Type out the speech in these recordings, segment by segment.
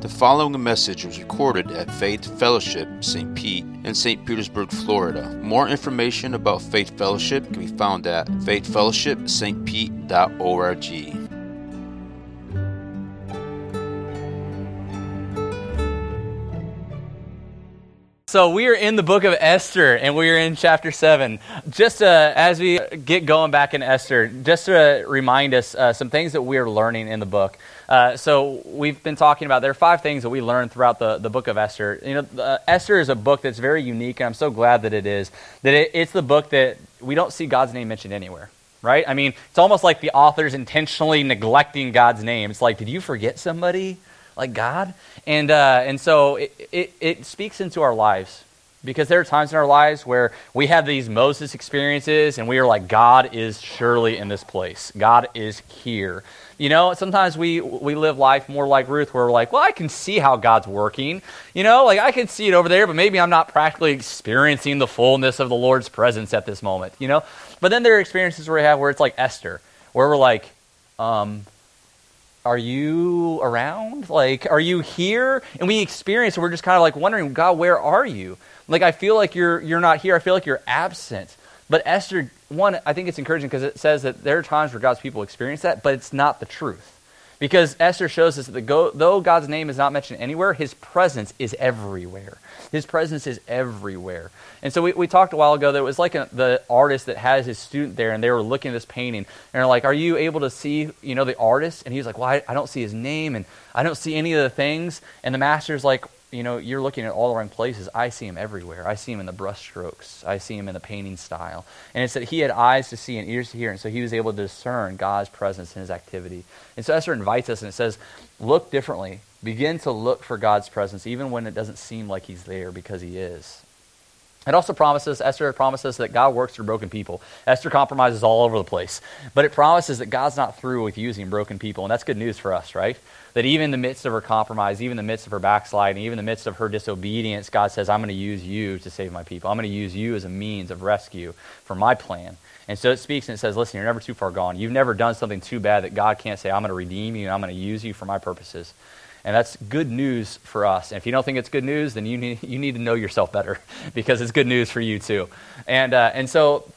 The following message was recorded at Faith Fellowship St. Pete in St. Petersburg, Florida. More information about Faith Fellowship can be found at faithfellowshipstpete.org. So we are in the book of Esther, and we are in chapter seven. Just uh, as we get going back in Esther, just to remind us uh, some things that we are learning in the book. Uh, so we've been talking about there are five things that we learned throughout the, the book of Esther. You know, uh, Esther is a book that's very unique, and I'm so glad that it is. That it, it's the book that we don't see God's name mentioned anywhere. Right? I mean, it's almost like the author's intentionally neglecting God's name. It's like, did you forget somebody? Like God. And, uh, and so it, it, it speaks into our lives because there are times in our lives where we have these Moses experiences and we are like, God is surely in this place. God is here. You know, sometimes we, we live life more like Ruth, where we're like, well, I can see how God's working. You know, like I can see it over there, but maybe I'm not practically experiencing the fullness of the Lord's presence at this moment, you know? But then there are experiences where we have where it's like Esther, where we're like, um, are you around? Like, are you here? And we experience, and we're just kind of like wondering, God, where are you? Like, I feel like you're you're not here. I feel like you're absent. But Esther, one, I think it's encouraging because it says that there are times where God's people experience that, but it's not the truth. Because Esther shows us that go, though God's name is not mentioned anywhere, his presence is everywhere. His presence is everywhere. And so we, we talked a while ago that it was like a, the artist that has his student there, and they were looking at this painting, and they're like, Are you able to see, you know, the artist? And he's like, Well, I, I don't see his name, and I don't see any of the things. And the master's like, you know, you're looking at all the wrong places. I see him everywhere. I see him in the brushstrokes. I see him in the painting style. And it's that he had eyes to see and ears to hear, and so he was able to discern God's presence in his activity. And so Esther invites us, and it says, look differently. Begin to look for God's presence, even when it doesn't seem like he's there, because he is. It also promises, Esther promises that God works through broken people. Esther compromises all over the place. But it promises that God's not through with using broken people. And that's good news for us, right? That even in the midst of her compromise, even in the midst of her backsliding, even in the midst of her disobedience, God says, I'm going to use you to save my people. I'm going to use you as a means of rescue for my plan. And so it speaks and it says, listen, you're never too far gone. You've never done something too bad that God can't say, I'm going to redeem you and I'm going to use you for my purposes. And that's good news for us. And if you don't think it's good news, then you need, you need to know yourself better because it's good news for you too. And, uh, and so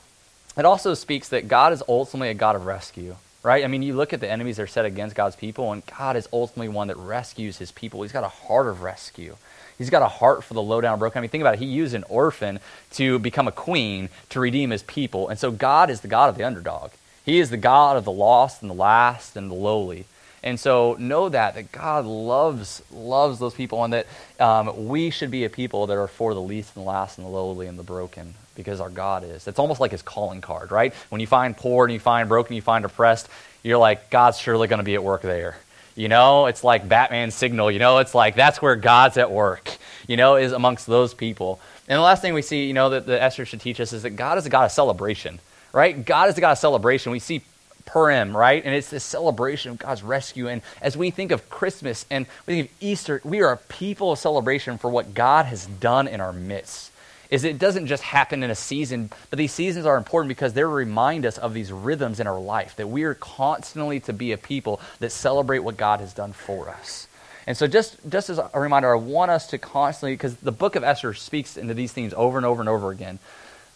it also speaks that God is ultimately a God of rescue, right? I mean, you look at the enemies that are set against God's people, and God is ultimately one that rescues his people. He's got a heart of rescue. He's got a heart for the low down broken. I mean, think about it. He used an orphan to become a queen to redeem his people. And so God is the God of the underdog. He is the God of the lost and the last and the lowly. And so know that that God loves loves those people, and that um, we should be a people that are for the least and the last and the lowly and the broken, because our God is. It's almost like His calling card, right? When you find poor and you find broken, you find oppressed, you're like, God's surely going to be at work there. You know, it's like Batman's signal. You know, it's like that's where God's at work. You know, is amongst those people. And the last thing we see, you know, that, that Esther should teach us is that God is a God of celebration, right? God is a God of celebration. We see Purim, right? And it's this celebration of God's rescue. And as we think of Christmas and we think of Easter, we are a people of celebration for what God has done in our midst. Is it doesn't just happen in a season, but these seasons are important because they remind us of these rhythms in our life that we are constantly to be a people that celebrate what God has done for us. And so, just, just as a reminder, I want us to constantly, because the book of Esther speaks into these themes over and over and over again.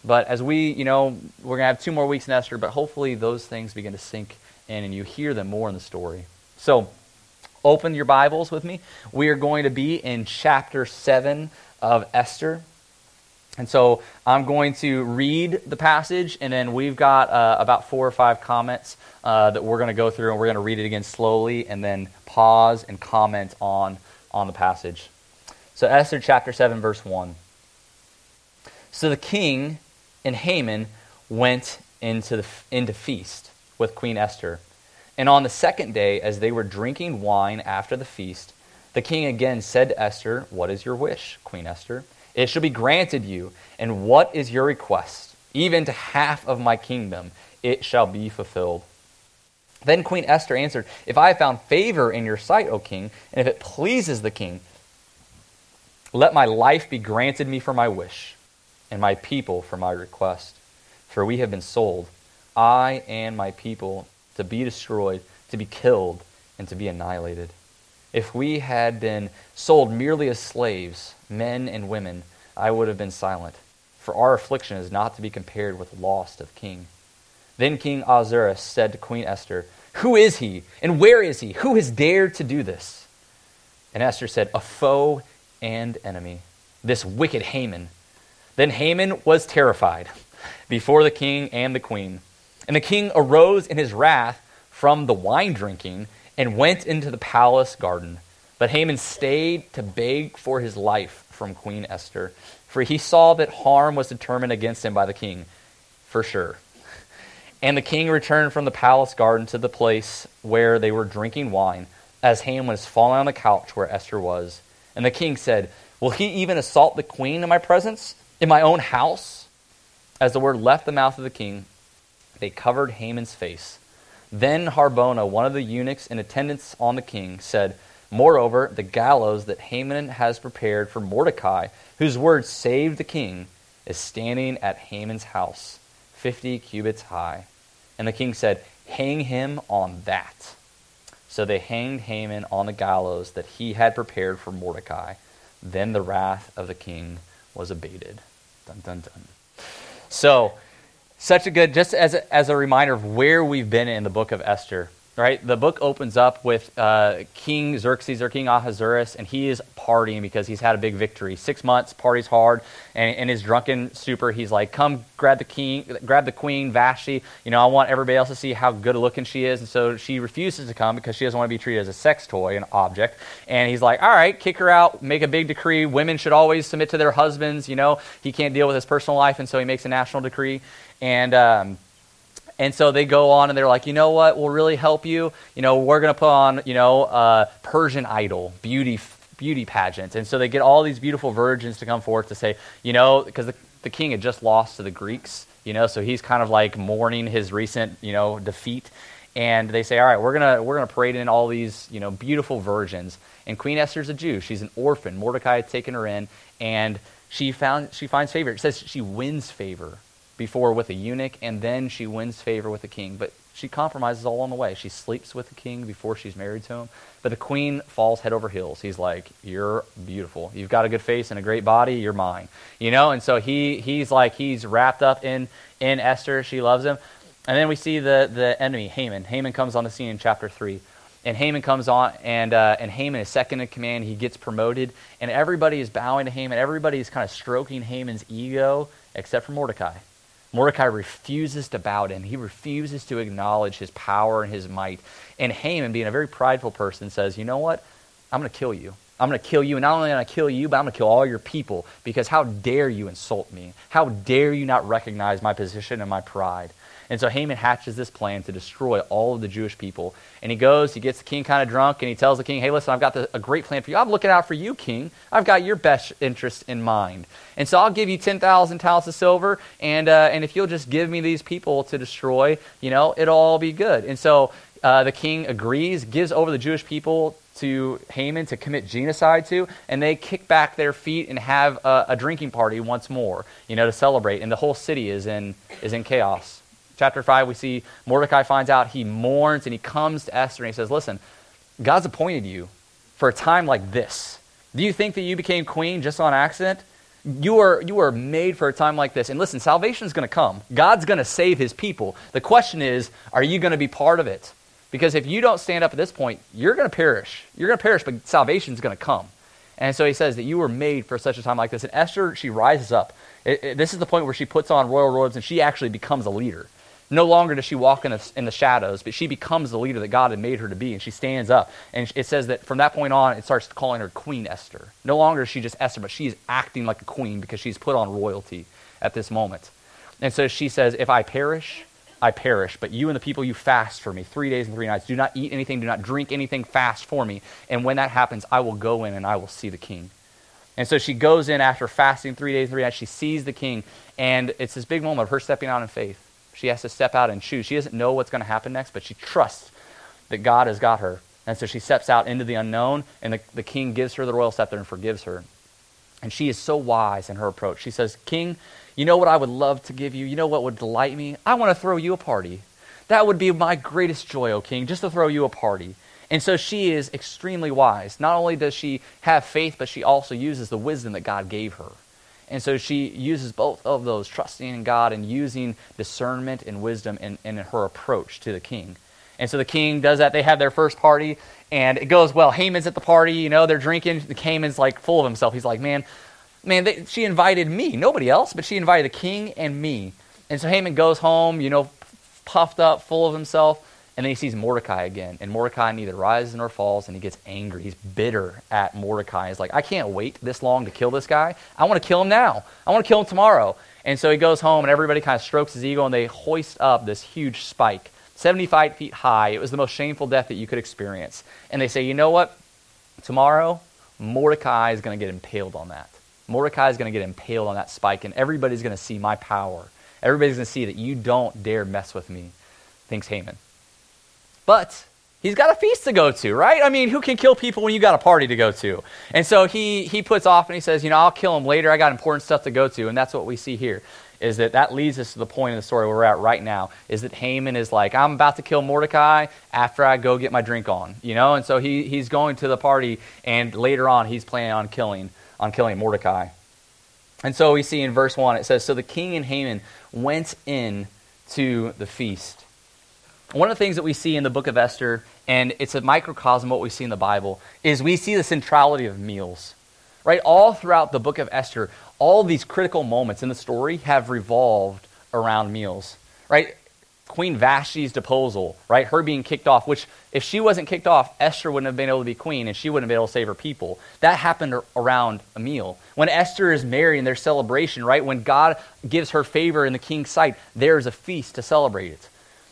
But as we, you know, we're going to have two more weeks in Esther, but hopefully those things begin to sink in and you hear them more in the story. So, open your Bibles with me. We are going to be in chapter 7 of Esther. And so I'm going to read the passage, and then we've got uh, about four or five comments uh, that we're going to go through, and we're going to read it again slowly, and then pause and comment on, on the passage. So, Esther chapter 7, verse 1. So the king and Haman went into, the, into feast with Queen Esther. And on the second day, as they were drinking wine after the feast, the king again said to Esther, What is your wish, Queen Esther? It shall be granted you. And what is your request? Even to half of my kingdom, it shall be fulfilled. Then Queen Esther answered, If I have found favor in your sight, O king, and if it pleases the king, let my life be granted me for my wish and my people for my request. for we have been sold, I and my people, to be destroyed, to be killed, and to be annihilated. If we had been sold merely as slaves, men and women, I would have been silent, for our affliction is not to be compared with loss of king. Then King Ahasuerus said to Queen Esther, Who is he, and where is he? Who has dared to do this? And Esther said, A foe and enemy, this wicked Haman. Then Haman was terrified before the king and the queen. And the king arose in his wrath from the wine drinking and went into the palace garden. But Haman stayed to beg for his life from Queen Esther, for he saw that harm was determined against him by the king, for sure. And the king returned from the palace garden to the place where they were drinking wine, as Haman was falling on the couch where Esther was. And the king said, Will he even assault the queen in my presence, in my own house? As the word left the mouth of the king, they covered Haman's face then Harbona, one of the eunuchs in attendance on the king, said, Moreover, the gallows that Haman has prepared for Mordecai, whose word saved the king, is standing at Haman's house, fifty cubits high. And the king said, Hang him on that. So they hanged Haman on the gallows that he had prepared for Mordecai. Then the wrath of the king was abated. Dun, dun, dun. So, such a good, just as a, as a reminder of where we've been in the book of Esther. Right, the book opens up with uh, King Xerxes or King Ahasuerus, and he is partying because he's had a big victory. Six months, parties hard, and in his drunken stupor, he's like, "Come, grab the king, grab the queen, Vashti. You know, I want everybody else to see how good looking she is." And so she refuses to come because she doesn't want to be treated as a sex toy, an object. And he's like, "All right, kick her out. Make a big decree. Women should always submit to their husbands. You know, he can't deal with his personal life, and so he makes a national decree." And um, and so they go on and they're like, you know what will really help you? You know, we're going to put on, you know, uh, Persian Idol, beauty beauty pageant. And so they get all these beautiful virgins to come forth to say, you know, because the, the king had just lost to the Greeks, you know, so he's kind of like mourning his recent, you know, defeat. And they say, all right, we're gonna we're gonna parade in all these, you know, beautiful virgins. And Queen Esther's a Jew; she's an orphan. Mordecai had taken her in, and she found she finds favor. It says she wins favor before with a eunuch, and then she wins favor with the king. But she compromises all on the way. She sleeps with the king before she's married to him. But the queen falls head over heels. He's like, You're beautiful. You've got a good face and a great body. You're mine. You know? And so he, he's like, he's wrapped up in, in Esther. She loves him. And then we see the, the enemy, Haman. Haman comes on the scene in chapter 3. And Haman comes on, and, uh, and Haman is second in command. He gets promoted, and everybody is bowing to Haman. Everybody is kind of stroking Haman's ego, except for Mordecai. Mordecai refuses to bow to him. He refuses to acknowledge his power and his might. And Haman, being a very prideful person, says, You know what? I'm going to kill you. I'm going to kill you. And not only am I going to kill you, but I'm going to kill all your people because how dare you insult me? How dare you not recognize my position and my pride? And so Haman hatches this plan to destroy all of the Jewish people. And he goes, he gets the king kind of drunk, and he tells the king, Hey, listen, I've got the, a great plan for you. I'm looking out for you, king. I've got your best interest in mind. And so I'll give you 10,000 talents of silver, and, uh, and if you'll just give me these people to destroy, you know, it'll all be good. And so uh, the king agrees, gives over the Jewish people to Haman to commit genocide to, and they kick back their feet and have a, a, drinking party once more, you know, to celebrate. And the whole city is in, is in chaos chapter 5, we see Mordecai finds out, he mourns, and he comes to Esther and he says, Listen, God's appointed you for a time like this. Do you think that you became queen just on accident? You are, you are made for a time like this. And listen, salvation is going to come. God's going to save his people. The question is, are you going to be part of it? Because if you don't stand up at this point, you're going to perish. You're going to perish, but salvation is going to come. And so he says that you were made for such a time like this. And Esther, she rises up. It, it, this is the point where she puts on royal robes and she actually becomes a leader. No longer does she walk in the, in the shadows, but she becomes the leader that God had made her to be, and she stands up. And it says that from that point on, it starts calling her Queen Esther. No longer is she just Esther, but she is acting like a queen because she's put on royalty at this moment. And so she says, If I perish, I perish, but you and the people you fast for me three days and three nights. Do not eat anything, do not drink anything, fast for me. And when that happens, I will go in and I will see the king. And so she goes in after fasting three days and three nights. She sees the king, and it's this big moment of her stepping out in faith. She has to step out and choose. She doesn't know what's going to happen next, but she trusts that God has got her. And so she steps out into the unknown, and the, the king gives her the royal scepter and forgives her. And she is so wise in her approach. She says, King, you know what I would love to give you? You know what would delight me? I want to throw you a party. That would be my greatest joy, O king, just to throw you a party. And so she is extremely wise. Not only does she have faith, but she also uses the wisdom that God gave her. And so she uses both of those, trusting in God and using discernment and wisdom in, in her approach to the king. And so the king does that. They have their first party, and it goes well. Haman's at the party, you know, they're drinking. The Haman's like full of himself. He's like, man, man, they, she invited me, nobody else, but she invited the king and me. And so Haman goes home, you know, puffed up, full of himself. And then he sees Mordecai again. And Mordecai neither rises nor falls, and he gets angry. He's bitter at Mordecai. He's like, I can't wait this long to kill this guy. I want to kill him now. I want to kill him tomorrow. And so he goes home, and everybody kind of strokes his ego, and they hoist up this huge spike, 75 feet high. It was the most shameful death that you could experience. And they say, you know what? Tomorrow, Mordecai is going to get impaled on that. Mordecai is going to get impaled on that spike, and everybody's going to see my power. Everybody's going to see that you don't dare mess with me, thinks Haman. But he's got a feast to go to, right? I mean, who can kill people when you got a party to go to? And so he, he puts off and he says, you know, I'll kill him later. I got important stuff to go to. And that's what we see here is that that leads us to the point of the story where we're at right now is that Haman is like, I'm about to kill Mordecai after I go get my drink on, you know? And so he, he's going to the party and later on he's planning on killing, on killing Mordecai. And so we see in verse 1, it says, So the king and Haman went in to the feast. One of the things that we see in the book of Esther, and it's a microcosm of what we see in the Bible, is we see the centrality of meals. Right? All throughout the book of Esther, all these critical moments in the story have revolved around meals. Right? Queen Vashti's deposal, right? Her being kicked off, which if she wasn't kicked off, Esther wouldn't have been able to be queen and she wouldn't have been able to save her people. That happened around a meal. When Esther is married in their celebration, right? When God gives her favor in the king's sight, there's a feast to celebrate it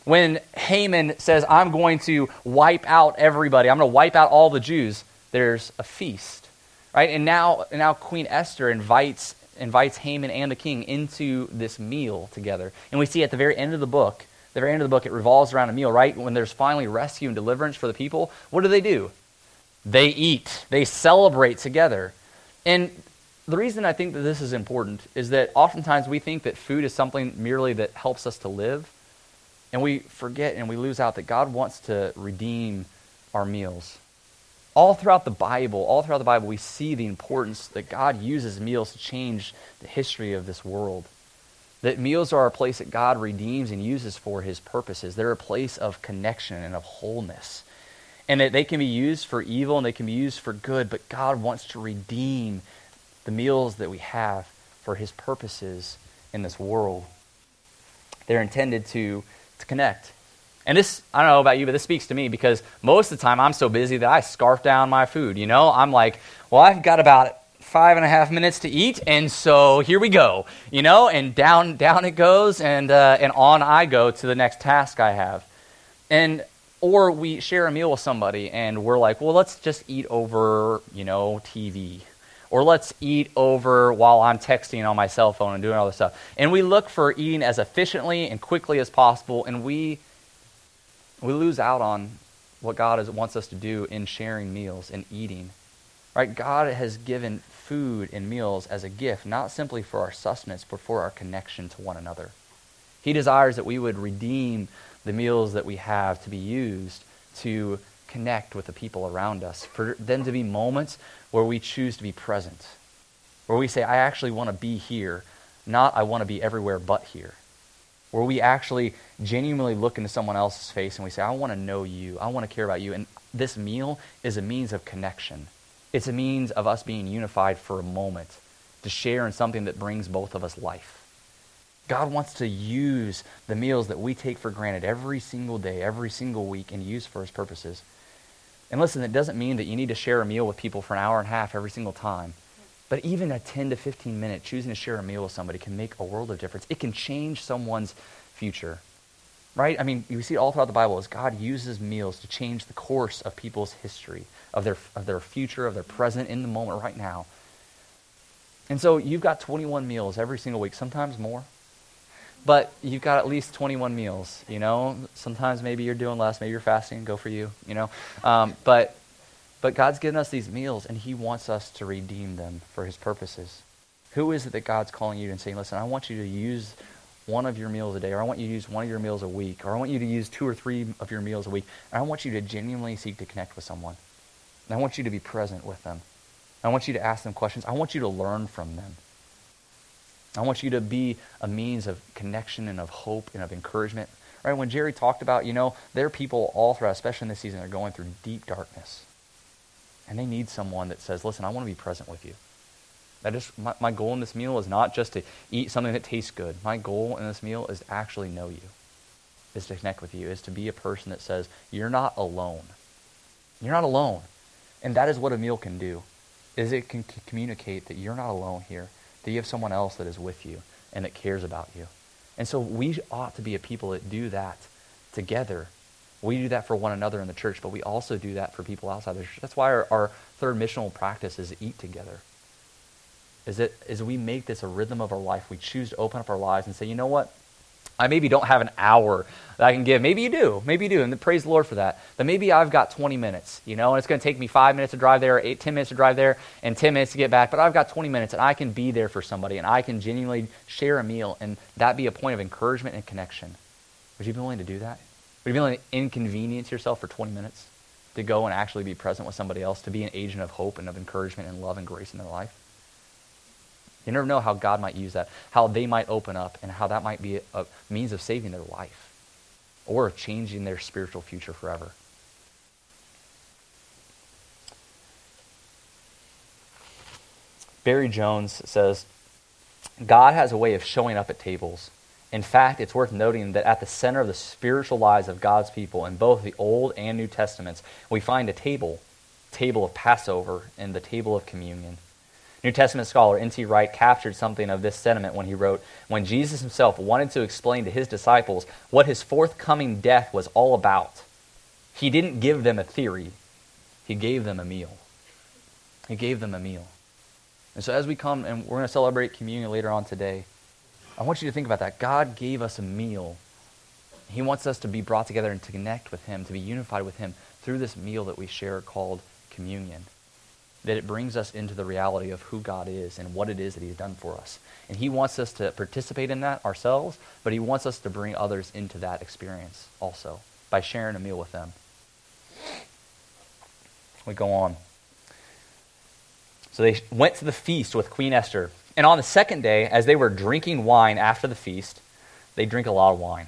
when Haman says, I'm going to wipe out everybody, I'm going to wipe out all the Jews, there's a feast. Right? And now, now Queen Esther invites, invites Haman and the king into this meal together. And we see at the very end of the book, the very end of the book, it revolves around a meal, right? When there's finally rescue and deliverance for the people, what do they do? They eat, they celebrate together. And the reason I think that this is important is that oftentimes we think that food is something merely that helps us to live. And we forget and we lose out that God wants to redeem our meals. All throughout the Bible, all throughout the Bible, we see the importance that God uses meals to change the history of this world. That meals are a place that God redeems and uses for his purposes. They're a place of connection and of wholeness. And that they can be used for evil and they can be used for good, but God wants to redeem the meals that we have for his purposes in this world. They're intended to to connect. And this, I don't know about you, but this speaks to me because most of the time I'm so busy that I scarf down my food. You know, I'm like, well, I've got about five and a half minutes to eat, and so here we go. You know, and down down it goes, and uh, and on I go to the next task I have. And or we share a meal with somebody, and we're like, well, let's just eat over, you know, TV or let's eat over while I'm texting on my cell phone and doing all this stuff. And we look for eating as efficiently and quickly as possible, and we we lose out on what God is, wants us to do in sharing meals and eating. Right? God has given food and meals as a gift, not simply for our sustenance, but for our connection to one another. He desires that we would redeem the meals that we have to be used to connect with the people around us, for them to be moments where we choose to be present, where we say, I actually want to be here, not I want to be everywhere but here. Where we actually genuinely look into someone else's face and we say, I want to know you, I want to care about you. And this meal is a means of connection. It's a means of us being unified for a moment to share in something that brings both of us life. God wants to use the meals that we take for granted every single day, every single week, and use for his purposes. And listen, it doesn't mean that you need to share a meal with people for an hour and a half every single time. But even a 10 to 15 minute choosing to share a meal with somebody can make a world of difference. It can change someone's future. Right? I mean, you see it all throughout the Bible is God uses meals to change the course of people's history, of their, of their future, of their present in the moment right now. And so you've got 21 meals every single week, sometimes more, but you've got at least 21 meals, you know. Sometimes maybe you're doing less, maybe you're fasting, go for you, you know. Um, but But God's given us these meals, and He wants us to redeem them for His purposes. Who is it that God's calling you and saying, listen, I want you to use one of your meals a day, or I want you to use one of your meals a week, or I want you to use two or three of your meals a week, and I want you to genuinely seek to connect with someone. And I want you to be present with them. I want you to ask them questions. I want you to learn from them. I want you to be a means of connection and of hope and of encouragement. Right? When Jerry talked about, you know, there are people all throughout, especially in this season, they're going through deep darkness. And they need someone that says, listen, I want to be present with you. That is, my, my goal in this meal is not just to eat something that tastes good. My goal in this meal is to actually know you, is to connect with you, is to be a person that says, you're not alone. You're not alone. And that is what a meal can do, is it can communicate that you're not alone here, that you have someone else that is with you and that cares about you. And so we ought to be a people that do that together. We do that for one another in the church, but we also do that for people outside the church. That's why our, our third missional practice is eat together. Is that as we make this a rhythm of our life, we choose to open up our lives and say, you know what? I maybe don't have an hour that I can give. Maybe you do. Maybe you do. And praise the Lord for that. But maybe I've got 20 minutes, you know, and it's going to take me five minutes to drive there, eight, 10 minutes to drive there, and 10 minutes to get back. But I've got 20 minutes and I can be there for somebody and I can genuinely share a meal and that be a point of encouragement and connection. Would you be willing to do that? Would you be willing to inconvenience yourself for 20 minutes to go and actually be present with somebody else, to be an agent of hope and of encouragement and love and grace in their life? You never know how God might use that, how they might open up, and how that might be a means of saving their life or of changing their spiritual future forever. Barry Jones says God has a way of showing up at tables. In fact, it's worth noting that at the center of the spiritual lives of God's people in both the Old and New Testaments, we find a table, table of Passover and the table of communion. New Testament scholar N.T. Wright captured something of this sentiment when he wrote, When Jesus himself wanted to explain to his disciples what his forthcoming death was all about, he didn't give them a theory, he gave them a meal. He gave them a meal. And so as we come and we're going to celebrate communion later on today, I want you to think about that. God gave us a meal. He wants us to be brought together and to connect with Him, to be unified with Him through this meal that we share called communion that it brings us into the reality of who God is and what it is that He's done for us. And He wants us to participate in that ourselves, but He wants us to bring others into that experience also by sharing a meal with them. We go on. So they went to the feast with Queen Esther. And on the second day, as they were drinking wine after the feast, they drink a lot of wine.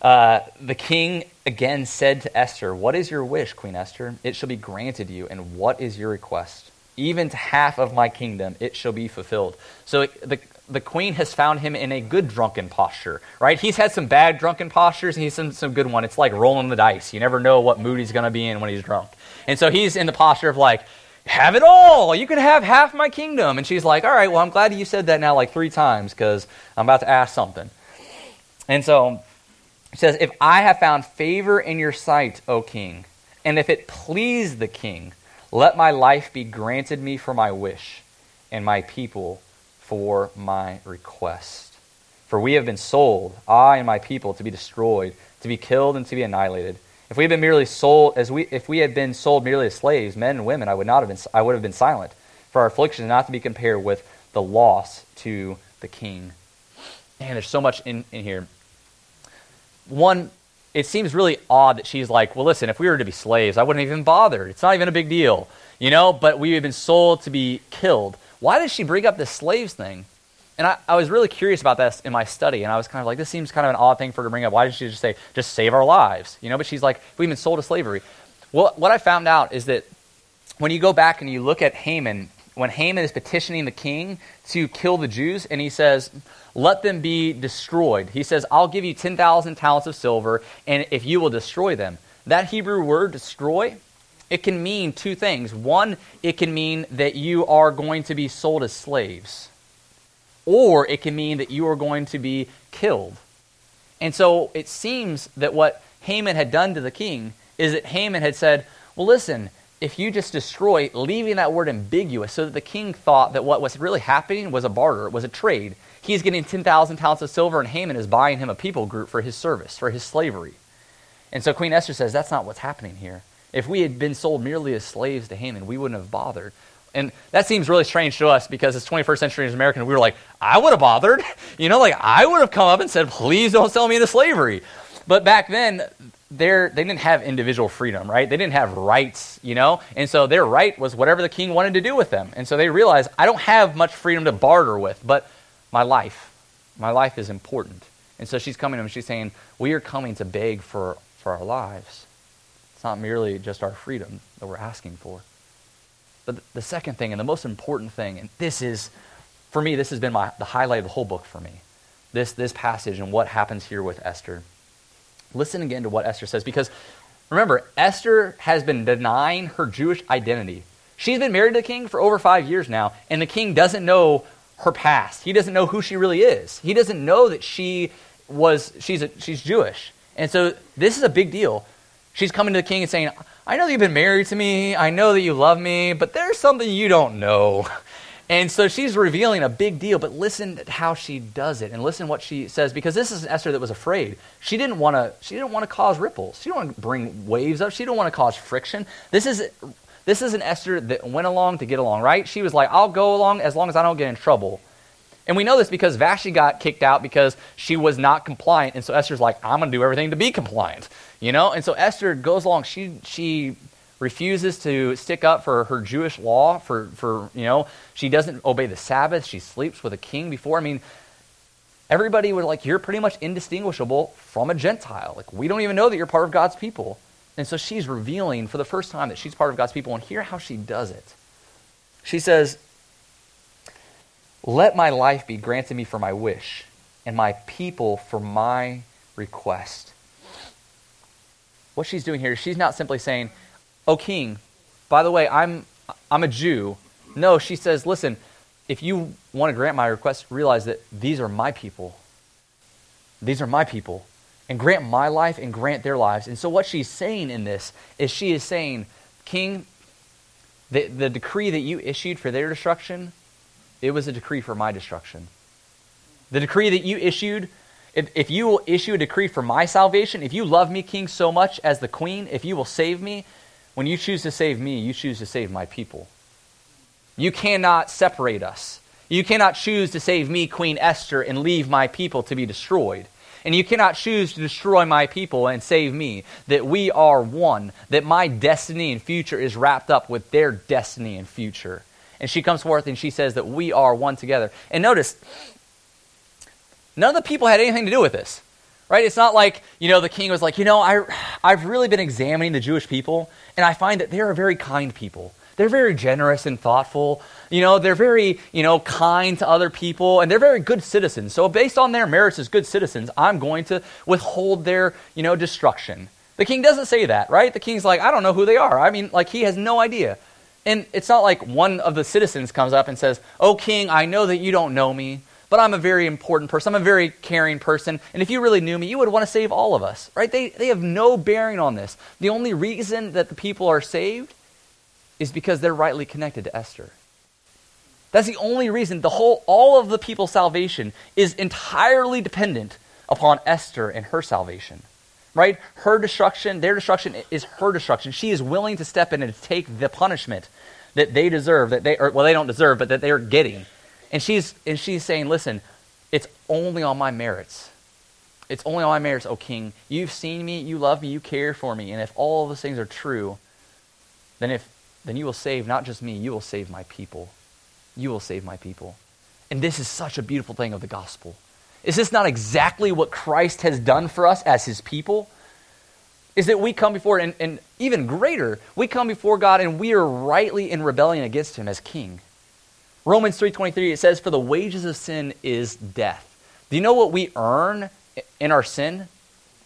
Uh, the king again said to Esther, What is your wish, Queen Esther? It shall be granted you. And what is your request? Even to half of my kingdom, it shall be fulfilled. So the, the queen has found him in a good drunken posture, right? He's had some bad drunken postures, and he's some, some good one. It's like rolling the dice. You never know what mood he's going to be in when he's drunk. And so he's in the posture of like, have it all. You can have half my kingdom. And she's like, all right, well, I'm glad you said that now like three times because I'm about to ask something. And so it says, If I have found favor in your sight, O king, and if it please the king, let my life be granted me for my wish, and my people for my request. For we have been sold, I and my people, to be destroyed, to be killed, and to be annihilated. If we had been merely sold, as we, if we had been sold merely as slaves, men and women, I would not have been, I would have been silent. For our affliction is not to be compared with the loss to the king. And there's so much in, in here one, it seems really odd that she's like, well, listen, if we were to be slaves, I wouldn't even bother. It's not even a big deal, you know, but we have been sold to be killed. Why does she bring up this slaves thing? And I, I was really curious about this in my study, and I was kind of like, this seems kind of an odd thing for her to bring up. Why did she just say, just save our lives? You know, but she's like, we've been sold to slavery. Well, what I found out is that when you go back and you look at Haman, when Haman is petitioning the king to kill the Jews, and he says, let them be destroyed. He says, I'll give you 10,000 talents of silver, and if you will destroy them. That Hebrew word, destroy, it can mean two things. One, it can mean that you are going to be sold as slaves, or it can mean that you are going to be killed. And so it seems that what Haman had done to the king is that Haman had said, Well, listen, if you just destroy, leaving that word ambiguous, so that the king thought that what was really happening was a barter, was a trade. He's getting 10,000 talents of silver, and Haman is buying him a people group for his service, for his slavery. And so Queen Esther says, That's not what's happening here. If we had been sold merely as slaves to Haman, we wouldn't have bothered. And that seems really strange to us because as 21st century Americans, we were like, I would have bothered. You know, like I would have come up and said, please don't sell me into slavery. But back then, they didn't have individual freedom, right? They didn't have rights, you know? And so their right was whatever the king wanted to do with them. And so they realized, I don't have much freedom to barter with, but my life, my life is important. And so she's coming to him, she's saying, We are coming to beg for, for our lives. It's not merely just our freedom that we're asking for. But the second thing, and the most important thing, and this is, for me, this has been my, the highlight of the whole book for me. This, this passage and what happens here with Esther. Listen again to what Esther says, because remember, Esther has been denying her Jewish identity. She's been married to the king for over five years now, and the king doesn't know her past. He doesn't know who she really is. He doesn't know that she was she's a, she's Jewish. And so this is a big deal. She's coming to the king and saying, "I know that you've been married to me. I know that you love me, but there's something you don't know." And so she's revealing a big deal, but listen how she does it and listen what she says because this is an Esther that was afraid. She didn't want to she didn't want to cause ripples. She didn't want to bring waves up. She didn't want to cause friction. This is this is an Esther that went along to get along, right? She was like, I'll go along as long as I don't get in trouble. And we know this because Vashti got kicked out because she was not compliant. And so Esther's like, I'm going to do everything to be compliant. You know? And so Esther goes along. She, she refuses to stick up for her Jewish law, for, for, you know, she doesn't obey the Sabbath. She sleeps with a king before. I mean, everybody was like, you're pretty much indistinguishable from a Gentile. Like, we don't even know that you're part of God's people. And so she's revealing for the first time that she's part of God's people. And hear how she does it. She says, Let my life be granted me for my wish, and my people for my request. What she's doing here, she's not simply saying, Oh, king, by the way, I'm, I'm a Jew. No, she says, Listen, if you want to grant my request, realize that these are my people. These are my people and grant my life and grant their lives. And so, what she's saying in this is she is saying, King, the, the decree that you issued for their destruction, it was a decree for my destruction. The decree that you issued, if, if you will issue a decree for my salvation, if you love me, King, so much as the queen, if you will save me, when you choose to save me, you choose to save my people. You cannot separate us. You cannot choose to save me, Queen Esther, and leave my people to be destroyed. And you cannot choose to destroy my people and save me. That we are one. That my destiny and future is wrapped up with their destiny and future. And she comes forth and she says that we are one together. And notice, none of the people had anything to do with this. Right? It's not like, you know, the king was like, you know, I, I've really been examining the Jewish people, and I find that they are a very kind people. They're very generous and thoughtful. You know, they're very, you know, kind to other people and they're very good citizens. So based on their merits as good citizens, I'm going to withhold their, you know, destruction. The king doesn't say that, right? The king's like, I don't know who they are. I mean, like he has no idea. And it's not like one of the citizens comes up and says, "Oh king, I know that you don't know me, but I'm a very important person. I'm a very caring person. And if you really knew me, you would want to save all of us, right? They, they have no bearing on this. The only reason that the people are saved is because they're rightly connected to Esther. That's the only reason the whole all of the people's salvation is entirely dependent upon Esther and her salvation. Right? Her destruction, their destruction is her destruction. She is willing to step in and take the punishment that they deserve, that they or, well they don't deserve, but that they're getting. And she's and she's saying, "Listen, it's only on my merits. It's only on my merits, O king. You've seen me, you love me, you care for me, and if all of those things are true, then if then you will save not just me, you will save my people. You will save my people. And this is such a beautiful thing of the gospel. Is this not exactly what Christ has done for us as his people? Is that we come before, and, and even greater, we come before God and we are rightly in rebellion against him as king. Romans 3.23, it says, For the wages of sin is death. Do you know what we earn in our sin,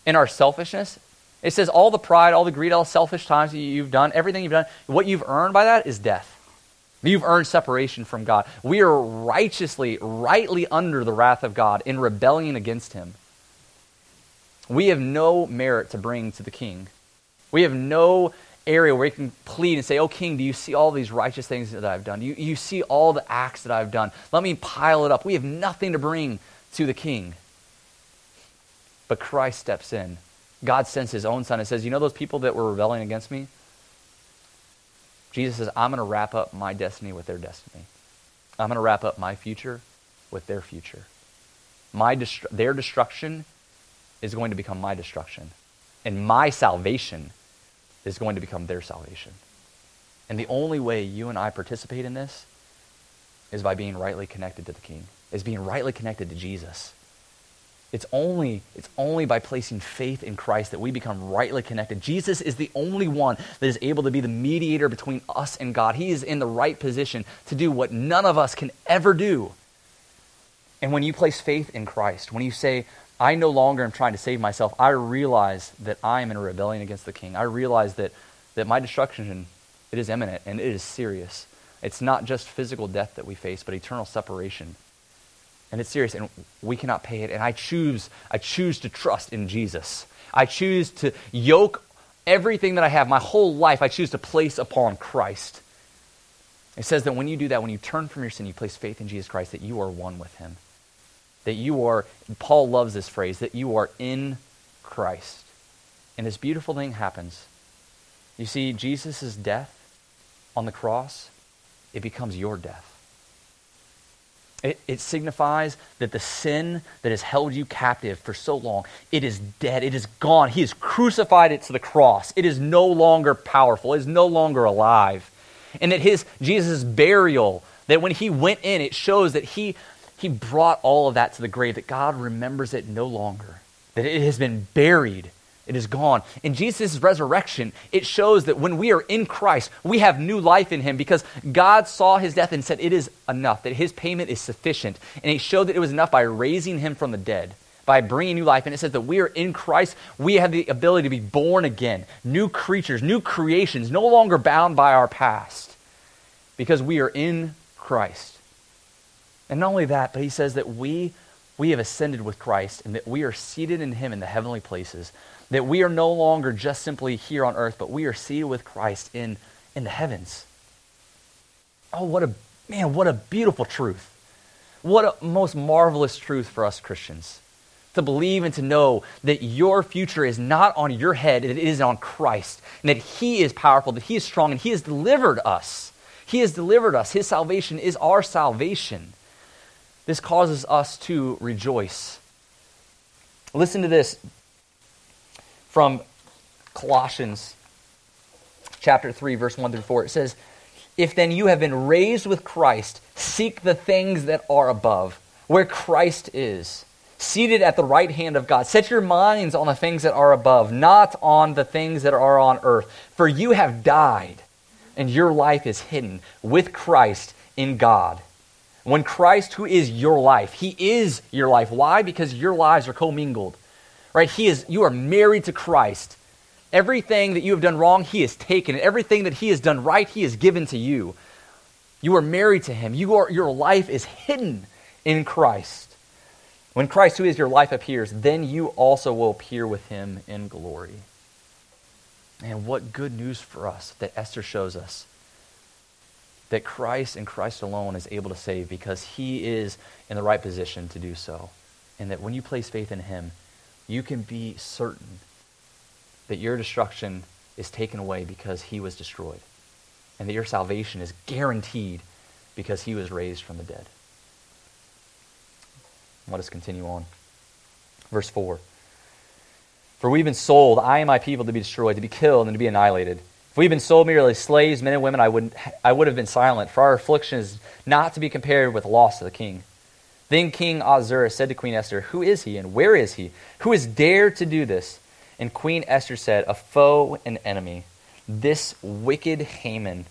in our selfishness? It says all the pride, all the greed, all the selfish times that you've done, everything you've done, what you've earned by that is death. You've earned separation from God. We are righteously, rightly under the wrath of God in rebellion against Him. We have no merit to bring to the King. We have no area where we can plead and say, Oh, King, do you see all these righteous things that I've done? Do you, you see all the acts that I've done? Let me pile it up. We have nothing to bring to the King. But Christ steps in God sends his own son and says, You know those people that were rebelling against me? Jesus says, I'm going to wrap up my destiny with their destiny. I'm going to wrap up my future with their future. My dest- their destruction is going to become my destruction. And my salvation is going to become their salvation. And the only way you and I participate in this is by being rightly connected to the King, is being rightly connected to Jesus. It's only, it's only by placing faith in Christ that we become rightly connected. Jesus is the only one that is able to be the mediator between us and God. He is in the right position to do what none of us can ever do. And when you place faith in Christ, when you say, I no longer am trying to save myself, I realize that I am in a rebellion against the king. I realize that, that my destruction, it is imminent and it is serious. It's not just physical death that we face, but eternal separation. And it's serious and we cannot pay it. And i choose i choose to trust in jesus. I choose to yoke everything that i have my whole life i choose to place upon christ. It says that when you do that when you turn from your sin you place faith in jesus christ that you are one with him that you are paul loves this phrase that you are in christ and this beautiful thing happens you see jesus' death on the cross it becomes your death it, it, signifies that the sin that has held you captive for so long, it is dead. It is gone. He has crucified it to the cross. It is no longer powerful. It is no longer alive. And that his Jesus' burial, that when he went in, it shows that he, he brought all of that to the grave, that God remembers it no longer, that it has been buried it is gone. In Jesus' resurrection, it shows that when we are in Christ, we have new life in him because God saw his death and said, It is enough, that his payment is sufficient. And he showed that it was enough by raising him from the dead, by bringing new life. And it says that we are in Christ, we have the ability to be born again, new creatures, new creations, no longer bound by our past because we are in Christ. And not only that, but he says that we, we have ascended with Christ and that we are seated in him in the heavenly places that we are no longer just simply here on earth, but we are seated with Christ in, in the heavens. Oh, what a man, what a beautiful truth. What a most marvelous truth for us Christians. To believe and to know that your future is not on your head, it is on Christ, and that He is powerful, that He is strong, and He has delivered us. He has delivered us. His salvation is our salvation. This causes us to rejoice. Listen to this from Colossians chapter 3, verse 1 through 4. It says, If then you have been raised with Christ, seek the things that are above, where Christ is, seated at the right hand of God. Set your minds on the things that are above, not on the things that are on earth. For you have died, and your life is hidden with Christ in God. When Christ, who is your life, He is your life. Why? Because your lives are commingled. Right? He is, you are married to Christ. Everything that you have done wrong, He has taken. And everything that He has done right, He has given to you. You are married to Him. You are, your life is hidden in Christ. When Christ, who is your life, appears, then you also will appear with Him in glory. And what good news for us that Esther shows us that Christ and Christ alone is able to save because he is in the right position to do so. And that when you place faith in him, you can be certain that your destruction is taken away because he was destroyed, and that your salvation is guaranteed because he was raised from the dead. Let us continue on. Verse 4 For we've been sold, I and my people, to be destroyed, to be killed, and to be annihilated. We've been sold merely slaves, men and women, I would, I would have been silent, for our affliction is not to be compared with the loss of the king. Then King Ahasuerus said to Queen Esther, Who is he and where is he? Who has dared to do this? And Queen Esther said, A foe and enemy, this wicked Haman.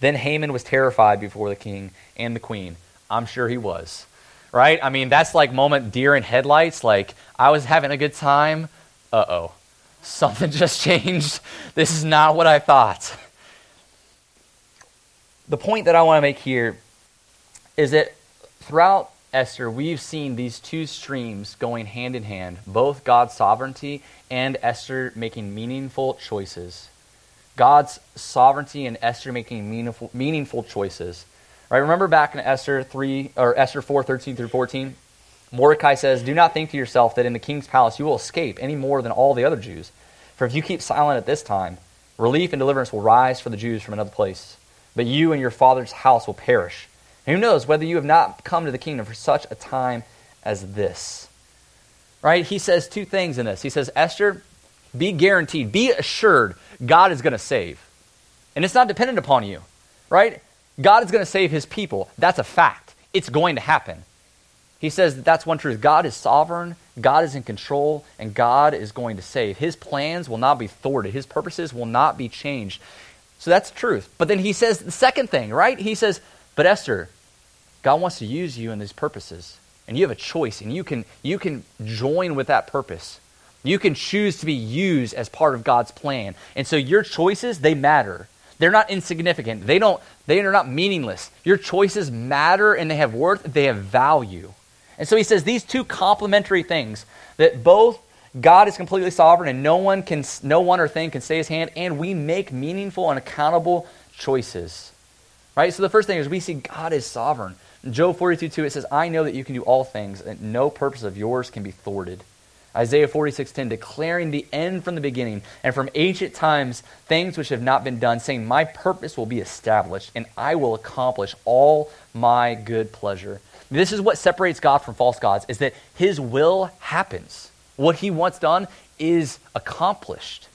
Then Haman was terrified before the king and the queen. I'm sure he was. Right? I mean, that's like moment deer in headlights. Like, I was having a good time. Uh oh. Something just changed. This is not what I thought. The point that I want to make here is that throughout Esther, we've seen these two streams going hand in hand, both God's sovereignty and Esther making meaningful choices. God's sovereignty and Esther making meaningful, meaningful choices. Right? Remember back in Esther 3 or Esther 4, 13 through 14? Mordecai says, Do not think to yourself that in the king's palace you will escape any more than all the other Jews. For if you keep silent at this time, Relief and deliverance will rise for the Jews from another place, but you and your father's house will perish. And who knows whether you have not come to the kingdom for such a time as this? Right? He says two things in this. He says, Esther, be guaranteed, be assured God is going to save. And it's not dependent upon you, right? God is going to save his people. That's a fact. It's going to happen. He says that that's one truth. God is sovereign, God is in control, and God is going to save. His plans will not be thwarted, His purposes will not be changed. So that's truth. But then he says the second thing, right? He says, But Esther, God wants to use you in these purposes. And you have a choice, and you can, you can join with that purpose. You can choose to be used as part of God's plan. And so your choices, they matter. They're not insignificant. They don't they are not meaningless. Your choices matter and they have worth, they have value. And so he says these two complementary things that both God is completely sovereign and no one can no one or thing can stay his hand and we make meaningful and accountable choices. Right? So the first thing is we see God is sovereign. In Job 42 2 it says, I know that you can do all things, and no purpose of yours can be thwarted. Isaiah 46:10 declaring the end from the beginning and from ancient times things which have not been done saying my purpose will be established and I will accomplish all my good pleasure. This is what separates God from false gods is that his will happens. What he wants done is accomplished.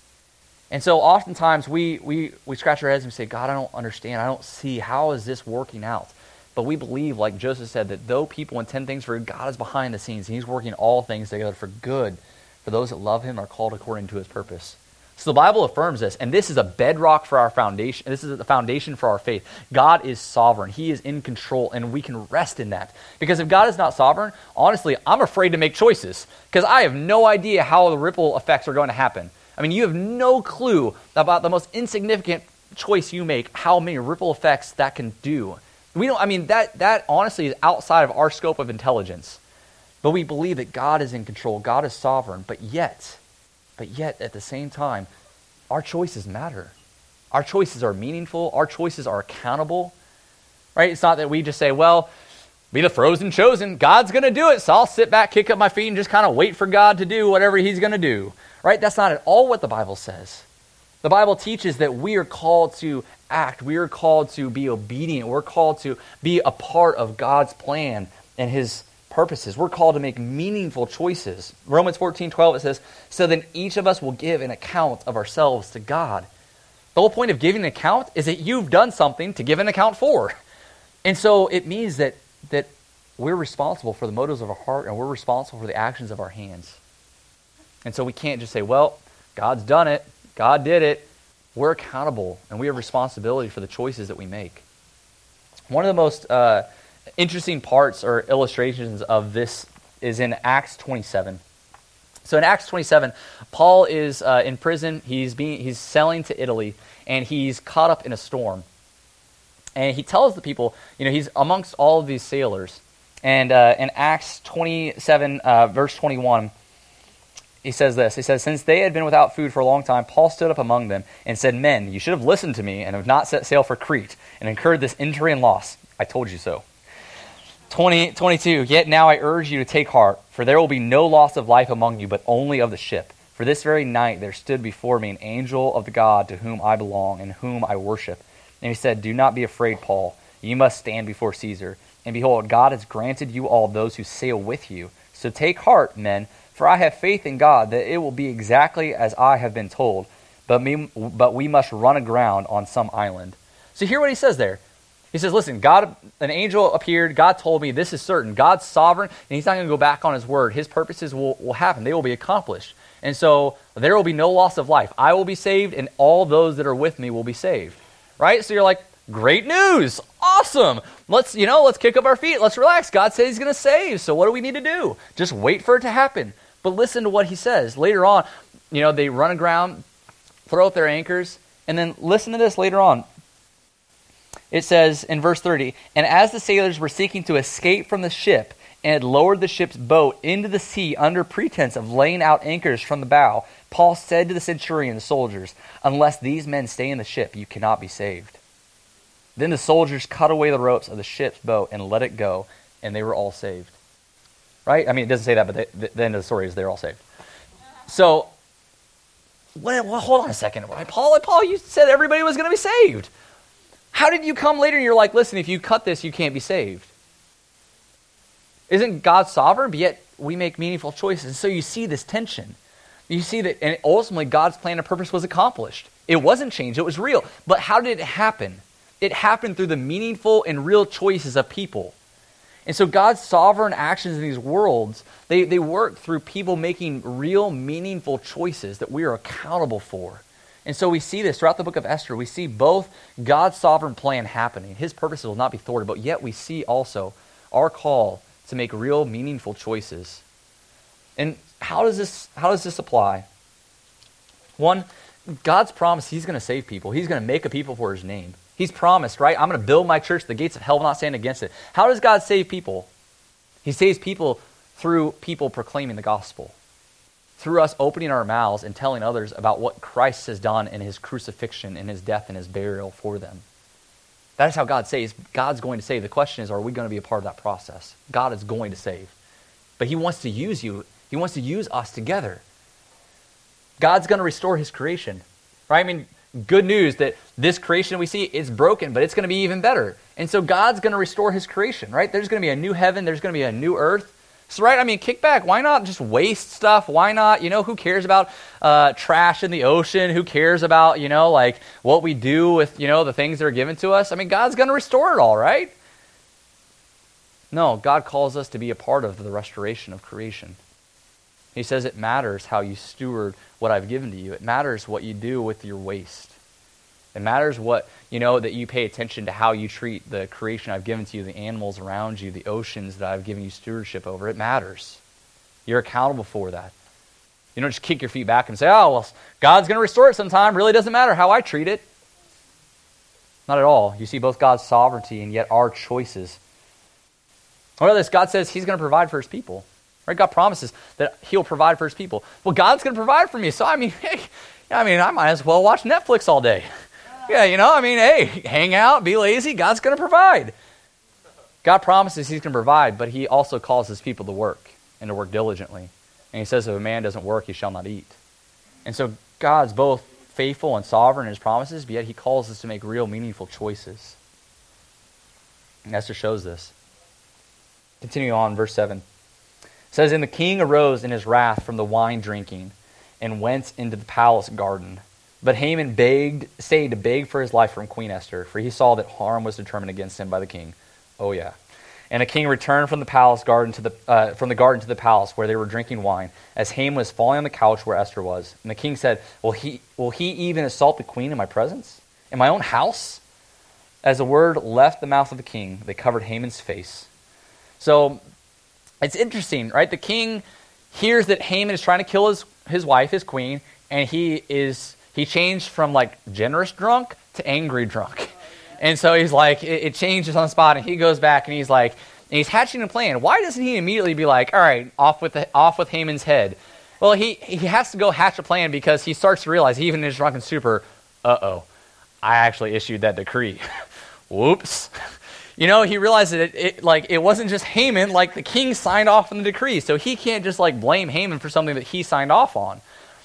And so oftentimes we, we, we scratch our heads and say, God, I don't understand. I don't see. How is this working out? But we believe, like Joseph said, that though people intend things for God is behind the scenes, and he's working all things together for good for those that love him are called according to his purpose. So the Bible affirms this, and this is a bedrock for our foundation. This is the foundation for our faith. God is sovereign. He is in control, and we can rest in that. Because if God is not sovereign, honestly, I'm afraid to make choices because I have no idea how the ripple effects are going to happen. I mean, you have no clue about the most insignificant choice you make, how many ripple effects that can do. We don't, I mean, that, that honestly is outside of our scope of intelligence. But we believe that God is in control, God is sovereign, but yet, but yet, at the same time, our choices matter. Our choices are meaningful. Our choices are accountable. Right? It's not that we just say, well, be the frozen chosen. God's going to do it. So I'll sit back, kick up my feet, and just kind of wait for God to do whatever He's going to do. Right? That's not at all what the Bible says. The Bible teaches that we are called to act, we are called to be obedient, we're called to be a part of God's plan and His purposes. We're called to make meaningful choices. Romans 14 12, it says, So then each of us will give an account of ourselves to God. The whole point of giving an account is that you've done something to give an account for. And so it means that, that we're responsible for the motives of our heart and we're responsible for the actions of our hands. And so we can't just say, well, God's done it, God did it. We're accountable and we have responsibility for the choices that we make. One of the most uh, interesting parts or illustrations of this is in Acts 27. So in Acts 27, Paul is uh, in prison. He's being he's sailing to Italy, and he's caught up in a storm. And he tells the people, you know, he's amongst all of these sailors. And uh, in Acts 27, uh, verse 21, he says this. He says, Since they had been without food for a long time, Paul stood up among them and said, Men, you should have listened to me and have not set sail for Crete and incurred this injury and loss. I told you so. 20, 22, Yet now I urge you to take heart, for there will be no loss of life among you, but only of the ship. For this very night there stood before me an angel of the God to whom I belong and whom I worship. And he said, Do not be afraid, Paul. You must stand before Caesar. And behold, God has granted you all those who sail with you. So take heart, men, for I have faith in God that it will be exactly as I have been told. But, me, but we must run aground on some island. So hear what he says there. He says, listen, God, an angel appeared. God told me this is certain. God's sovereign, and he's not going to go back on his word. His purposes will, will happen, they will be accomplished. And so there will be no loss of life. I will be saved, and all those that are with me will be saved. Right? So you're like, great news. Awesome. Let's, you know, let's kick up our feet. Let's relax. God said he's going to save. So what do we need to do? Just wait for it to happen. But listen to what he says. Later on, you know, they run aground, throw out their anchors, and then listen to this later on it says in verse 30 And as the sailors were seeking to escape from the ship and had lowered the ship's boat into the sea under pretense of laying out anchors from the bow, Paul said to the centurion the soldiers, Unless these men stay in the ship, you cannot be saved. Then the soldiers cut away the ropes of the ship's boat and let it go, and they were all saved. Right? I mean, it doesn't say that, but they, the end of the story is they're all saved. So, well hold on a second. Paul, Paul, you said everybody was going to be saved. How did you come later and you're like, listen, if you cut this, you can't be saved? Isn't God sovereign? But yet we make meaningful choices. And So you see this tension. You see that, and ultimately God's plan and purpose was accomplished. It wasn't changed, it was real. But how did it happen? It happened through the meaningful and real choices of people. And so God's sovereign actions in these worlds, they, they work through people making real, meaningful choices that we are accountable for. And so we see this throughout the book of Esther. We see both God's sovereign plan happening. His purposes will not be thwarted, but yet we see also our call to make real, meaningful choices. And how does this, how does this apply? One, God's promise He's going to save people, He's going to make a people for His name. He's promised, right? I'm going to build my church. The gates of hell will not stand against it. How does God save people? He saves people through people proclaiming the gospel, through us opening our mouths and telling others about what Christ has done in his crucifixion, in his death, and his burial for them. That is how God saves. God's going to save. The question is, are we going to be a part of that process? God is going to save. But he wants to use you, he wants to use us together. God's going to restore his creation. Right? I mean, good news that this creation we see is broken, but it's going to be even better. And so God's going to restore his creation, right? There's going to be a new heaven, there's going to be a new earth. So, right, I mean, kick back. Why not just waste stuff? Why not, you know, who cares about uh, trash in the ocean? Who cares about, you know, like what we do with, you know, the things that are given to us? I mean, God's going to restore it all, right? No, God calls us to be a part of the restoration of creation. He says it matters how you steward what I've given to you. It matters what you do with your waste. It matters what, you know, that you pay attention to how you treat the creation I've given to you, the animals around you, the oceans that I've given you stewardship over. It matters. You're accountable for that. You don't just kick your feet back and say, oh, well, God's going to restore it sometime. Really doesn't matter how I treat it. Not at all. You see both God's sovereignty and yet our choices. What about this? God says He's going to provide for His people. Right? God promises that He'll provide for His people. Well, God's going to provide for me, so I mean, hey, I mean, I might as well watch Netflix all day. Yeah, you know, I mean, hey, hang out, be lazy. God's going to provide. God promises He's going to provide, but He also calls His people to work and to work diligently. And He says, if a man doesn't work, he shall not eat. And so God's both faithful and sovereign in His promises, but yet He calls us to make real, meaningful choices. And Esther shows this. Continue on, verse 7 says, And the king arose in his wrath from the wine drinking and went into the palace garden. But Haman begged, stayed to beg for his life from Queen Esther, for he saw that harm was determined against him by the king. Oh, yeah. And the king returned from the palace garden to the, uh, from the garden to the palace where they were drinking wine, as Haman was falling on the couch where Esther was. And the king said, Will he, will he even assault the queen in my presence? In my own house? As the word left the mouth of the king, they covered Haman's face. So it's interesting, right? The king hears that Haman is trying to kill his, his wife, his queen, and he is he changed from like generous drunk to angry drunk. And so he's like, it, it changes on the spot, and he goes back and he's like, and he's hatching a plan. Why doesn't he immediately be like, all right, off with the, off with Haman's head? Well, he he has to go hatch a plan because he starts to realize, even in his drunken stupor, uh oh, I actually issued that decree. Whoops. You know, he realized that it, it, like it wasn't just Haman, like the king signed off on the decree. So he can't just like blame Haman for something that he signed off on.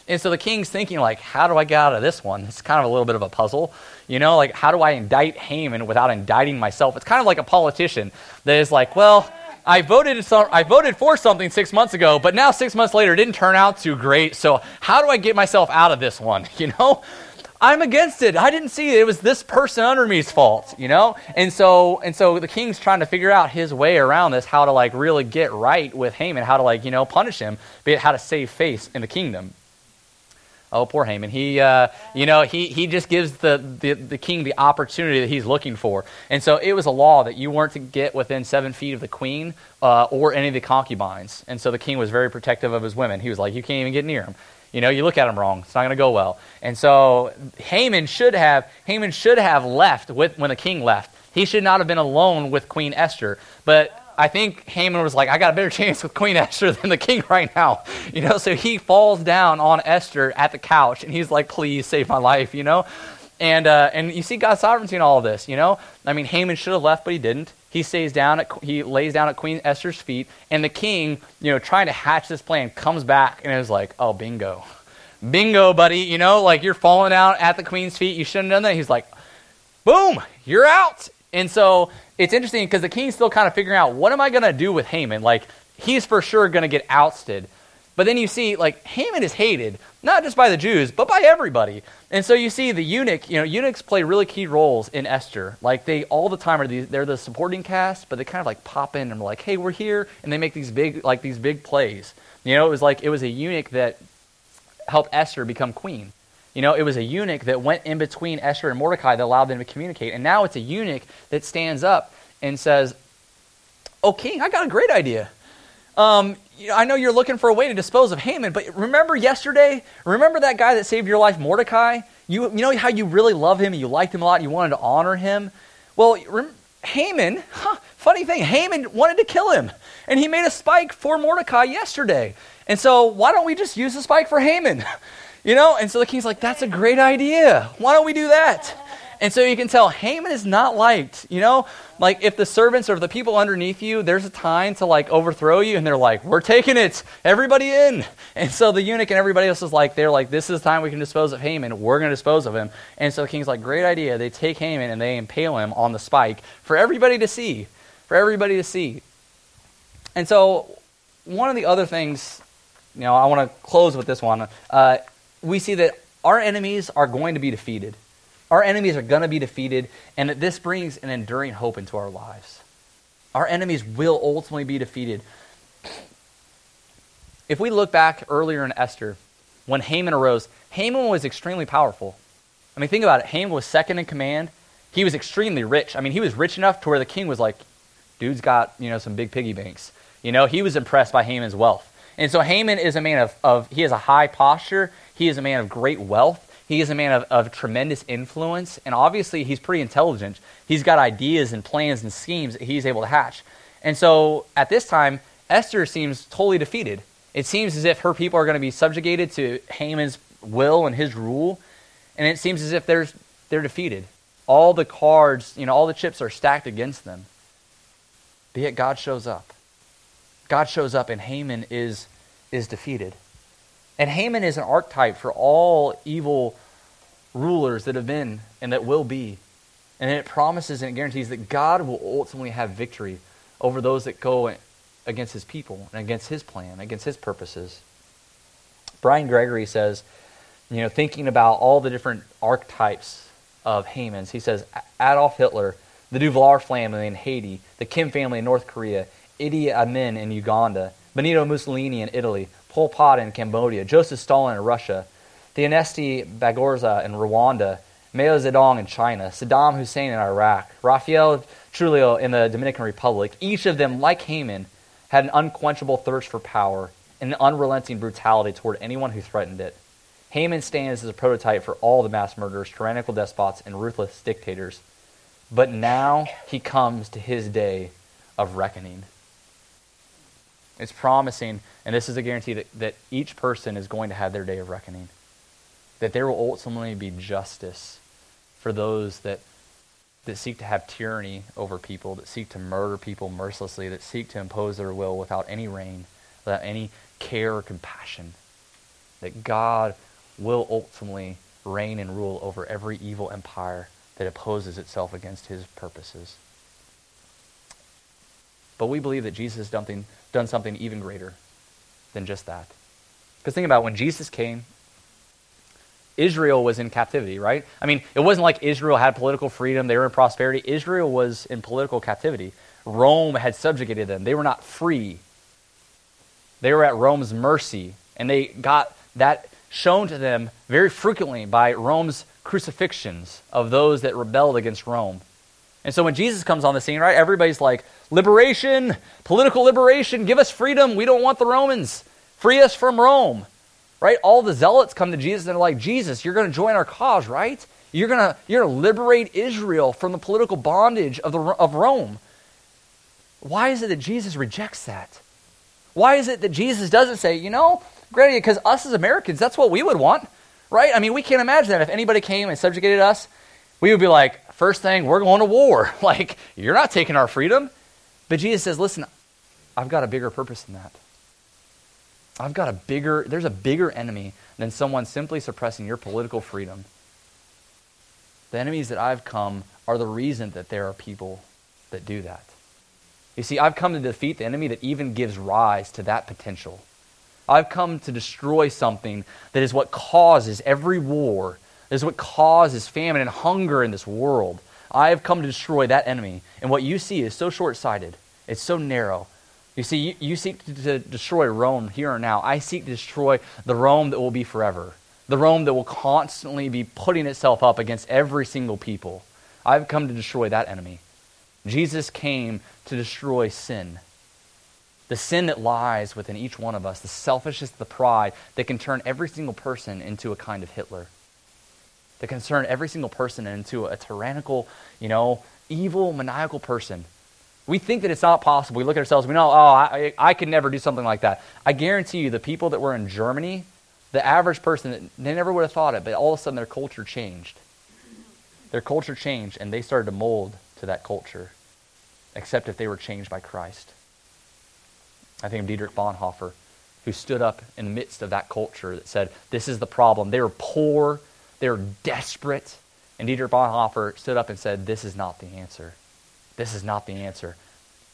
And so the king's thinking like, how do I get out of this one? It's kind of a little bit of a puzzle. You know, like how do I indict Haman without indicting myself? It's kind of like a politician that is like, well, I voted, I voted for something six months ago, but now six months later it didn't turn out too great. So how do I get myself out of this one? You know? I'm against it. I didn't see it. It was this person under me's fault, you know? And so and so the king's trying to figure out his way around this, how to like really get right with Haman, how to like, you know, punish him, but how to save face in the kingdom. Oh, poor Haman. He, uh, you know, he, he just gives the, the, the king the opportunity that he's looking for. And so it was a law that you weren't to get within seven feet of the queen uh, or any of the concubines. And so the king was very protective of his women. He was like, you can't even get near him. You know, you look at him wrong. It's not going to go well. And so Haman should have Haman should have left with when the king left. He should not have been alone with Queen Esther. But I think Haman was like, I got a better chance with Queen Esther than the king right now. You know, so he falls down on Esther at the couch and he's like, please save my life, you know? And, uh, and you see God's sovereignty in all of this, you know? I mean, Haman should have left, but he didn't. He stays down at, he lays down at Queen Esther's feet, and the king, you know, trying to hatch this plan, comes back and is like, oh, bingo. bingo, buddy, you know, like you're falling out at the queen's feet. You shouldn't have done that. He's like, boom, you're out. And so it's interesting because the king's still kind of figuring out what am I going to do with Haman? Like, he's for sure going to get ousted. But then you see, like, Haman is hated, not just by the Jews, but by everybody. And so you see the eunuch, you know, eunuchs play really key roles in Esther. Like, they all the time are these, they're the supporting cast, but they kind of like pop in and like, hey, we're here. And they make these big, like, these big plays. You know, it was like, it was a eunuch that helped Esther become queen. You know, it was a eunuch that went in between Esther and Mordecai that allowed them to communicate. And now it's a eunuch that stands up and says, Oh, king, I got a great idea. Um, you know, I know you're looking for a way to dispose of Haman, but remember yesterday? Remember that guy that saved your life, Mordecai? You, you know how you really love him and you liked him a lot and you wanted to honor him? Well, rem- Haman, huh, funny thing, Haman wanted to kill him. And he made a spike for Mordecai yesterday. And so why don't we just use the spike for Haman? You know? And so the king's like, that's a great idea. Why don't we do that? And so you can tell Haman is not liked. You know, like if the servants or the people underneath you, there's a time to like overthrow you, and they're like, "We're taking it, everybody in." And so the eunuch and everybody else is like, they're like, "This is the time we can dispose of Haman. We're going to dispose of him." And so the king's like, "Great idea." They take Haman and they impale him on the spike for everybody to see, for everybody to see. And so one of the other things, you know, I want to close with this one. Uh, we see that our enemies are going to be defeated. Our enemies are going to be defeated, and that this brings an enduring hope into our lives. Our enemies will ultimately be defeated. If we look back earlier in Esther, when Haman arose, Haman was extremely powerful. I mean, think about it. Haman was second in command. He was extremely rich. I mean, he was rich enough to where the king was like, dude's got, you know, some big piggy banks. You know, he was impressed by Haman's wealth. And so Haman is a man of, of he has a high posture. He is a man of great wealth. He is a man of, of tremendous influence. And obviously, he's pretty intelligent. He's got ideas and plans and schemes that he's able to hatch. And so at this time, Esther seems totally defeated. It seems as if her people are going to be subjugated to Haman's will and his rule. And it seems as if they're, they're defeated. All the cards, you know, all the chips are stacked against them. But yet God shows up. God shows up and Haman is, is defeated. And Haman is an archetype for all evil rulers that have been and that will be. And it promises and it guarantees that God will ultimately have victory over those that go against his people and against his plan, against his purposes. Bryan Gregory says, you know, thinking about all the different archetypes of Haman's, he says Adolf Hitler, the Duvalier family in Haiti, the Kim family in North Korea, Idi Amin in Uganda, Benito Mussolini in Italy, Pol Pot in Cambodia, Joseph Stalin in Russia, Théoneste Bagosora in Rwanda, Mao Zedong in China, Saddam Hussein in Iraq, Rafael Trujillo in the Dominican Republic, each of them, like Haman, had an unquenchable thirst for power and an unrelenting brutality toward anyone who threatened it. Haman stands as a prototype for all the mass murderers, tyrannical despots, and ruthless dictators. But now he comes to his day of reckoning. It's promising, and this is a guarantee that, that each person is going to have their day of reckoning. That there will ultimately be justice for those that, that seek to have tyranny over people, that seek to murder people mercilessly, that seek to impose their will without any reign, without any care or compassion. That God will ultimately reign and rule over every evil empire that opposes itself against his purposes. But we believe that Jesus has done, done something even greater than just that. Because think about when Jesus came, Israel was in captivity, right? I mean, it wasn't like Israel had political freedom, they were in prosperity. Israel was in political captivity. Rome had subjugated them, they were not free. They were at Rome's mercy, and they got that shown to them very frequently by Rome's crucifixions of those that rebelled against Rome. And so when Jesus comes on the scene, right, everybody's like, liberation, political liberation, give us freedom. We don't want the Romans. Free us from Rome. Right? All the zealots come to Jesus and they're like, Jesus, you're going to join our cause, right? You're going to you're to liberate Israel from the political bondage of, the, of Rome. Why is it that Jesus rejects that? Why is it that Jesus doesn't say, you know, granted, because us as Americans, that's what we would want, right? I mean, we can't imagine that if anybody came and subjugated us, we would be like, first thing, we're going to war. Like, you're not taking our freedom. But Jesus says, listen, I've got a bigger purpose than that. I've got a bigger, there's a bigger enemy than someone simply suppressing your political freedom. The enemies that I've come are the reason that there are people that do that. You see, I've come to defeat the enemy that even gives rise to that potential. I've come to destroy something that is what causes every war, that is what causes famine and hunger in this world. I have come to destroy that enemy. And what you see is so short sighted, it's so narrow. You see, you, you seek to, to destroy Rome here and now. I seek to destroy the Rome that will be forever, the Rome that will constantly be putting itself up against every single people. I've come to destroy that enemy. Jesus came to destroy sin. The sin that lies within each one of us, the selfishness, the pride that can turn every single person into a kind of Hitler, can turn every single person into a tyrannical, you know, evil, maniacal person. We think that it's not possible. We look at ourselves, we know, oh, I, I could never do something like that. I guarantee you, the people that were in Germany, the average person, they never would have thought it, but all of a sudden their culture changed. Their culture changed, and they started to mold to that culture, except if they were changed by Christ. I think of Dietrich Bonhoeffer, who stood up in the midst of that culture that said, This is the problem. They were poor, they were desperate. And Dietrich Bonhoeffer stood up and said, This is not the answer. This is not the answer.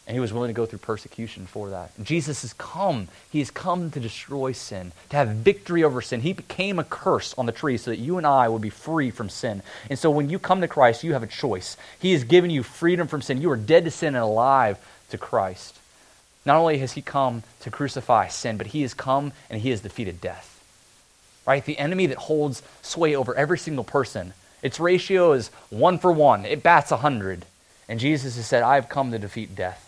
And he was willing to go through persecution for that. Jesus has come. He has come to destroy sin, to have victory over sin. He became a curse on the tree so that you and I would be free from sin. And so when you come to Christ, you have a choice. He has given you freedom from sin. You are dead to sin and alive to Christ. Not only has he come to crucify sin, but he has come and he has defeated death. Right? The enemy that holds sway over every single person. Its ratio is one for one. It bats a hundred. And Jesus has said, I have come to defeat death.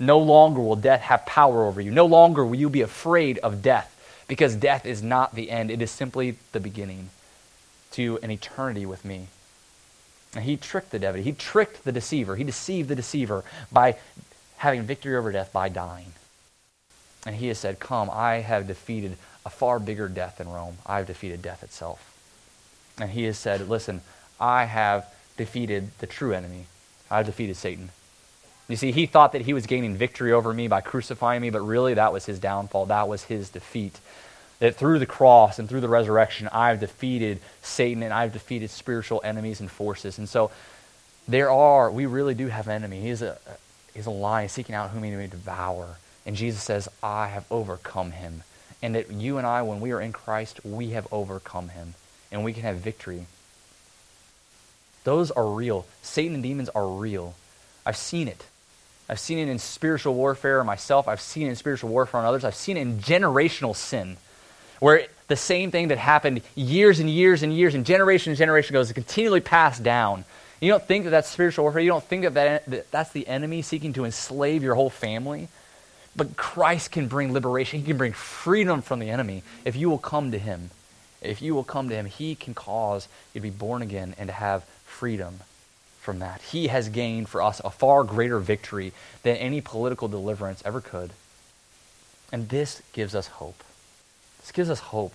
No longer will death have power over you. No longer will you be afraid of death because death is not the end, it is simply the beginning to an eternity with me. And he tricked the devil. He tricked the deceiver. He deceived the deceiver by having victory over death by dying. And he has said, Come, I have defeated a far bigger death than Rome. I have defeated death itself. And he has said, Listen, I have defeated the true enemy. I have defeated Satan. You see, he thought that he was gaining victory over me by crucifying me, but really that was his downfall. That was his defeat. That through the cross and through the resurrection, I've defeated Satan and I've defeated spiritual enemies and forces. And so there are, we really do have an enemy. He's a, he's a lion seeking out whom he may devour. And Jesus says, I have overcome him. And that you and I, when we are in Christ, we have overcome him. And we can have victory. Those are real. Satan and demons are real. I've seen it. I've seen it in spiritual warfare myself. I've seen it in spiritual warfare on others. I've seen it in generational sin, where the same thing that happened years and years and years and generation and generation goes continually passed down. You don't think that that's spiritual warfare. You don't think that, that that's the enemy seeking to enslave your whole family. But Christ can bring liberation. He can bring freedom from the enemy if you will come to him. If you will come to him, he can cause you to be born again and to have freedom from that. He has gained for us a far greater victory than any political deliverance ever could. And this gives us hope. This gives us hope.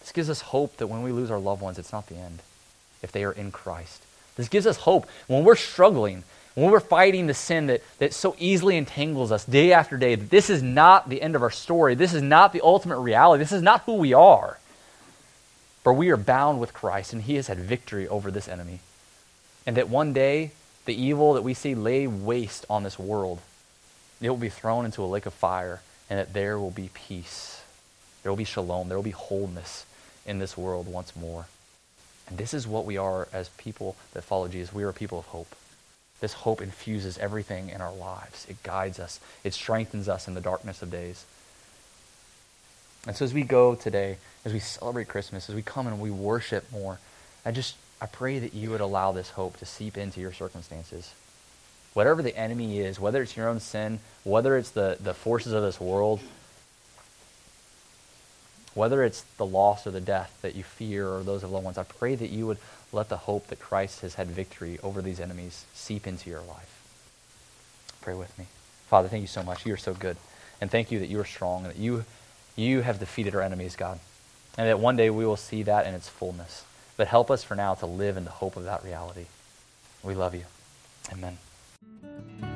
This gives us hope that when we lose our loved ones, it's not the end if they are in Christ. This gives us hope when we're struggling, when we're fighting the sin that, that so easily entangles us day after day. That this is not the end of our story. This is not the ultimate reality. This is not who we are. For we are bound with Christ, and He has had victory over this enemy and that one day the evil that we see lay waste on this world, it will be thrown into a lake of fire, and that there will be peace. There will be shalom. There will be wholeness in this world once more. And this is what we are as people that follow Jesus. We are a people of hope. This hope infuses everything in our lives. It guides us. It strengthens us in the darkness of days. And so as we go today, as we celebrate Christmas, as we come and we worship more, I just I pray that you would allow this hope to seep into your circumstances. Whatever the enemy is, whether it's your own sin, whether it's the, the forces of this world, whether it's the loss or the death that you fear or those of loved ones, I pray that you would let the hope that Christ has had victory over these enemies seep into your life. Pray with me. Father, thank you so much. You are so good. And thank you that you are strong and that you, you have defeated our enemies, God. And that one day we will see that in its fullness. But help us for now to live in the hope of that reality. We love you. Amen.